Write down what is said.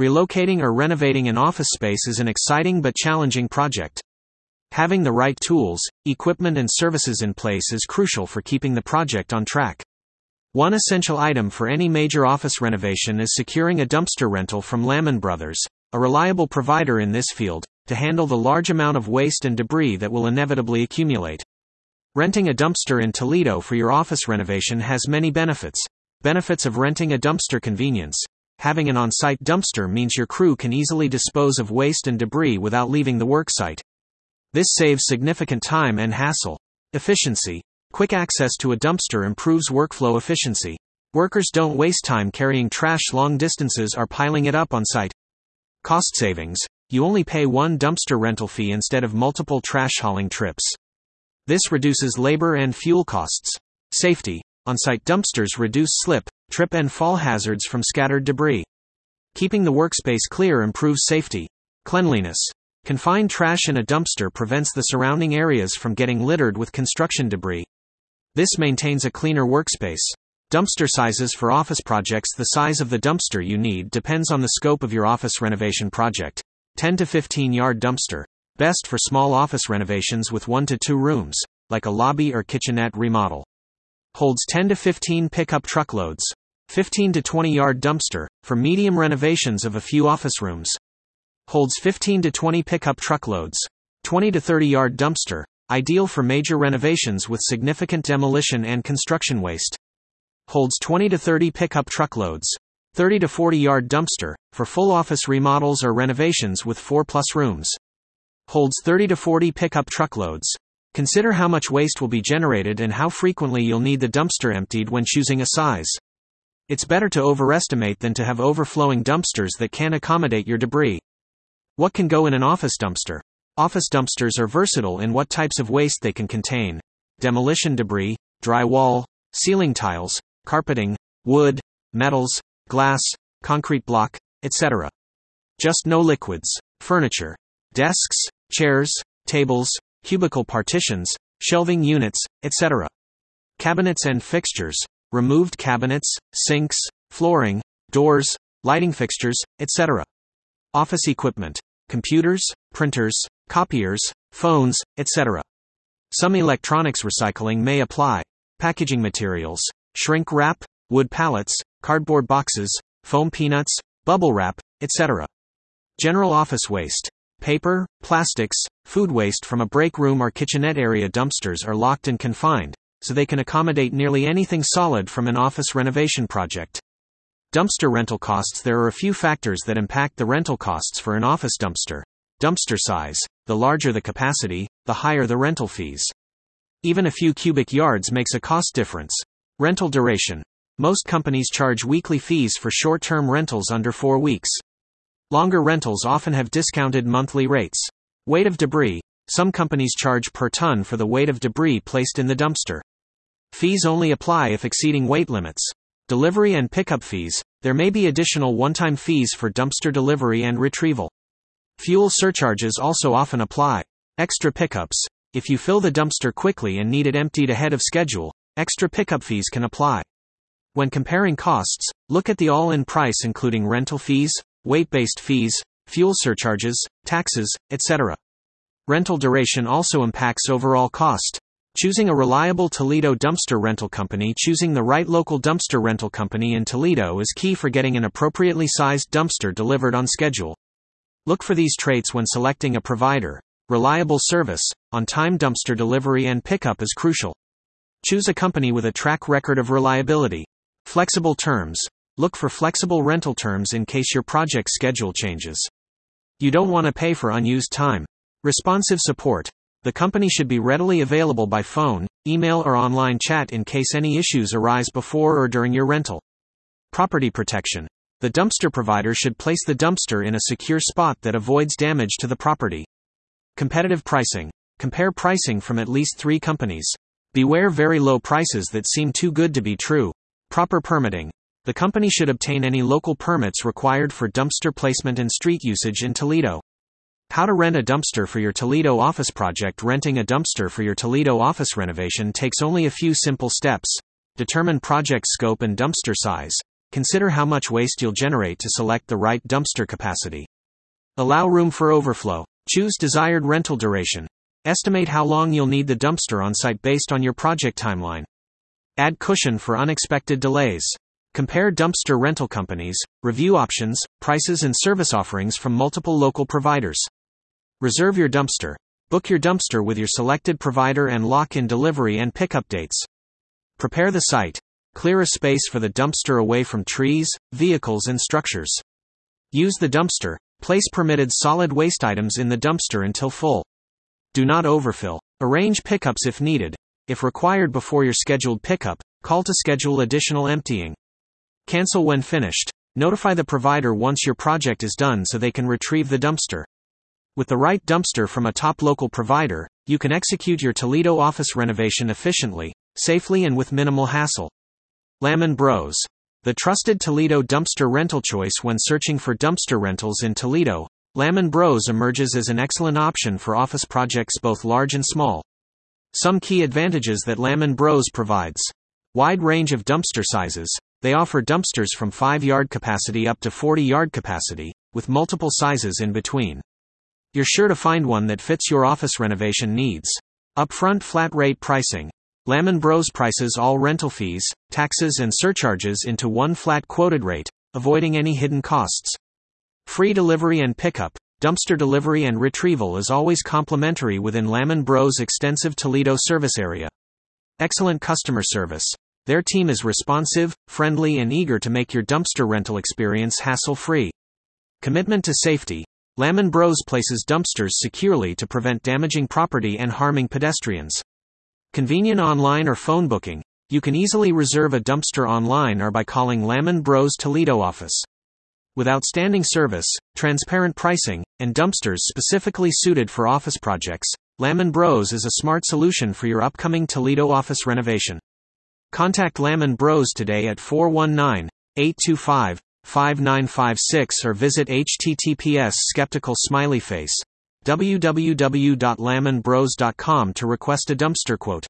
Relocating or renovating an office space is an exciting but challenging project. Having the right tools, equipment, and services in place is crucial for keeping the project on track. One essential item for any major office renovation is securing a dumpster rental from Lammon Brothers, a reliable provider in this field, to handle the large amount of waste and debris that will inevitably accumulate. Renting a dumpster in Toledo for your office renovation has many benefits. Benefits of renting a dumpster convenience. Having an on site dumpster means your crew can easily dispose of waste and debris without leaving the worksite. This saves significant time and hassle. Efficiency. Quick access to a dumpster improves workflow efficiency. Workers don't waste time carrying trash long distances or piling it up on site. Cost savings. You only pay one dumpster rental fee instead of multiple trash hauling trips. This reduces labor and fuel costs. Safety. On site dumpsters reduce slip, trip, and fall hazards from scattered debris. Keeping the workspace clear improves safety. Cleanliness. Confined trash in a dumpster prevents the surrounding areas from getting littered with construction debris. This maintains a cleaner workspace. Dumpster sizes for office projects The size of the dumpster you need depends on the scope of your office renovation project. 10 to 15 yard dumpster. Best for small office renovations with 1 to 2 rooms, like a lobby or kitchenette remodel holds 10 to 15 pickup truckloads. 15 to 20 yard dumpster, for medium renovations of a few office rooms. Holds 15 to 20 pickup truckloads. 20 to 30 yard dumpster, ideal for major renovations with significant demolition and construction waste. Holds 20 to 30 pickup truckloads. 30 to 40 yard dumpster, for full office remodels or renovations with 4 plus rooms. Holds 30 to 40 pickup truckloads. Consider how much waste will be generated and how frequently you'll need the dumpster emptied when choosing a size. It's better to overestimate than to have overflowing dumpsters that can't accommodate your debris. What can go in an office dumpster? Office dumpsters are versatile in what types of waste they can contain demolition debris, drywall, ceiling tiles, carpeting, wood, metals, glass, concrete block, etc. Just no liquids, furniture, desks, chairs, tables, cubicle partitions, shelving units, etc. Cabinets and fixtures, removed cabinets, sinks, flooring, doors, lighting fixtures, etc. Office equipment, computers, printers, copiers, phones, etc. Some electronics recycling may apply. Packaging materials, shrink wrap, wood pallets, cardboard boxes, foam peanuts, bubble wrap, etc. General office waste, Paper, plastics, food waste from a break room or kitchenette area dumpsters are locked and confined, so they can accommodate nearly anything solid from an office renovation project. Dumpster rental costs There are a few factors that impact the rental costs for an office dumpster. Dumpster size the larger the capacity, the higher the rental fees. Even a few cubic yards makes a cost difference. Rental duration. Most companies charge weekly fees for short term rentals under four weeks. Longer rentals often have discounted monthly rates. Weight of debris. Some companies charge per ton for the weight of debris placed in the dumpster. Fees only apply if exceeding weight limits. Delivery and pickup fees. There may be additional one time fees for dumpster delivery and retrieval. Fuel surcharges also often apply. Extra pickups. If you fill the dumpster quickly and need it emptied ahead of schedule, extra pickup fees can apply. When comparing costs, look at the all in price including rental fees, weight based fees, fuel surcharges, taxes, etc. Rental duration also impacts overall cost. Choosing a reliable Toledo dumpster rental company Choosing the right local dumpster rental company in Toledo is key for getting an appropriately sized dumpster delivered on schedule. Look for these traits when selecting a provider. Reliable service, on time dumpster delivery and pickup is crucial. Choose a company with a track record of reliability. Flexible terms. Look for flexible rental terms in case your project schedule changes. You don't want to pay for unused time. Responsive support. The company should be readily available by phone, email, or online chat in case any issues arise before or during your rental. Property protection. The dumpster provider should place the dumpster in a secure spot that avoids damage to the property. Competitive pricing. Compare pricing from at least three companies. Beware very low prices that seem too good to be true. Proper permitting. The company should obtain any local permits required for dumpster placement and street usage in Toledo. How to rent a dumpster for your Toledo office project Renting a dumpster for your Toledo office renovation takes only a few simple steps. Determine project scope and dumpster size. consider how much waste you'll generate to select the right dumpster capacity. Allow room for overflow. Choose desired rental duration. Estimate how long you'll need the dumpster on site based on your project timeline. Add cushion for unexpected delays. Compare dumpster rental companies, review options, prices, and service offerings from multiple local providers. Reserve your dumpster. Book your dumpster with your selected provider and lock in delivery and pickup dates. Prepare the site. Clear a space for the dumpster away from trees, vehicles, and structures. Use the dumpster. Place permitted solid waste items in the dumpster until full. Do not overfill. Arrange pickups if needed. If required before your scheduled pickup, call to schedule additional emptying. Cancel when finished. Notify the provider once your project is done so they can retrieve the dumpster. With the right dumpster from a top local provider, you can execute your Toledo office renovation efficiently, safely, and with minimal hassle. Lammon Bros. The trusted Toledo dumpster rental choice when searching for dumpster rentals in Toledo, Lammon Bros emerges as an excellent option for office projects both large and small. Some key advantages that Lammon Bros provides. Wide range of dumpster sizes. They offer dumpsters from 5 yard capacity up to 40 yard capacity, with multiple sizes in between. You're sure to find one that fits your office renovation needs. Upfront flat rate pricing. Lammon Bros prices all rental fees, taxes, and surcharges into one flat quoted rate, avoiding any hidden costs. Free delivery and pickup. Dumpster delivery and retrieval is always complimentary within Lammon Bros' extensive Toledo service area. Excellent customer service. Their team is responsive, friendly, and eager to make your dumpster rental experience hassle free. Commitment to safety. Lammon Bros places dumpsters securely to prevent damaging property and harming pedestrians. Convenient online or phone booking. You can easily reserve a dumpster online or by calling Lammon Bros Toledo office. With outstanding service, transparent pricing, and dumpsters specifically suited for office projects, Lammon Bros is a smart solution for your upcoming Toledo office renovation. Contact Lammon Bros today at 419 825 5956 or visit https skeptical smiley face www.lammonbros.com to request a dumpster quote.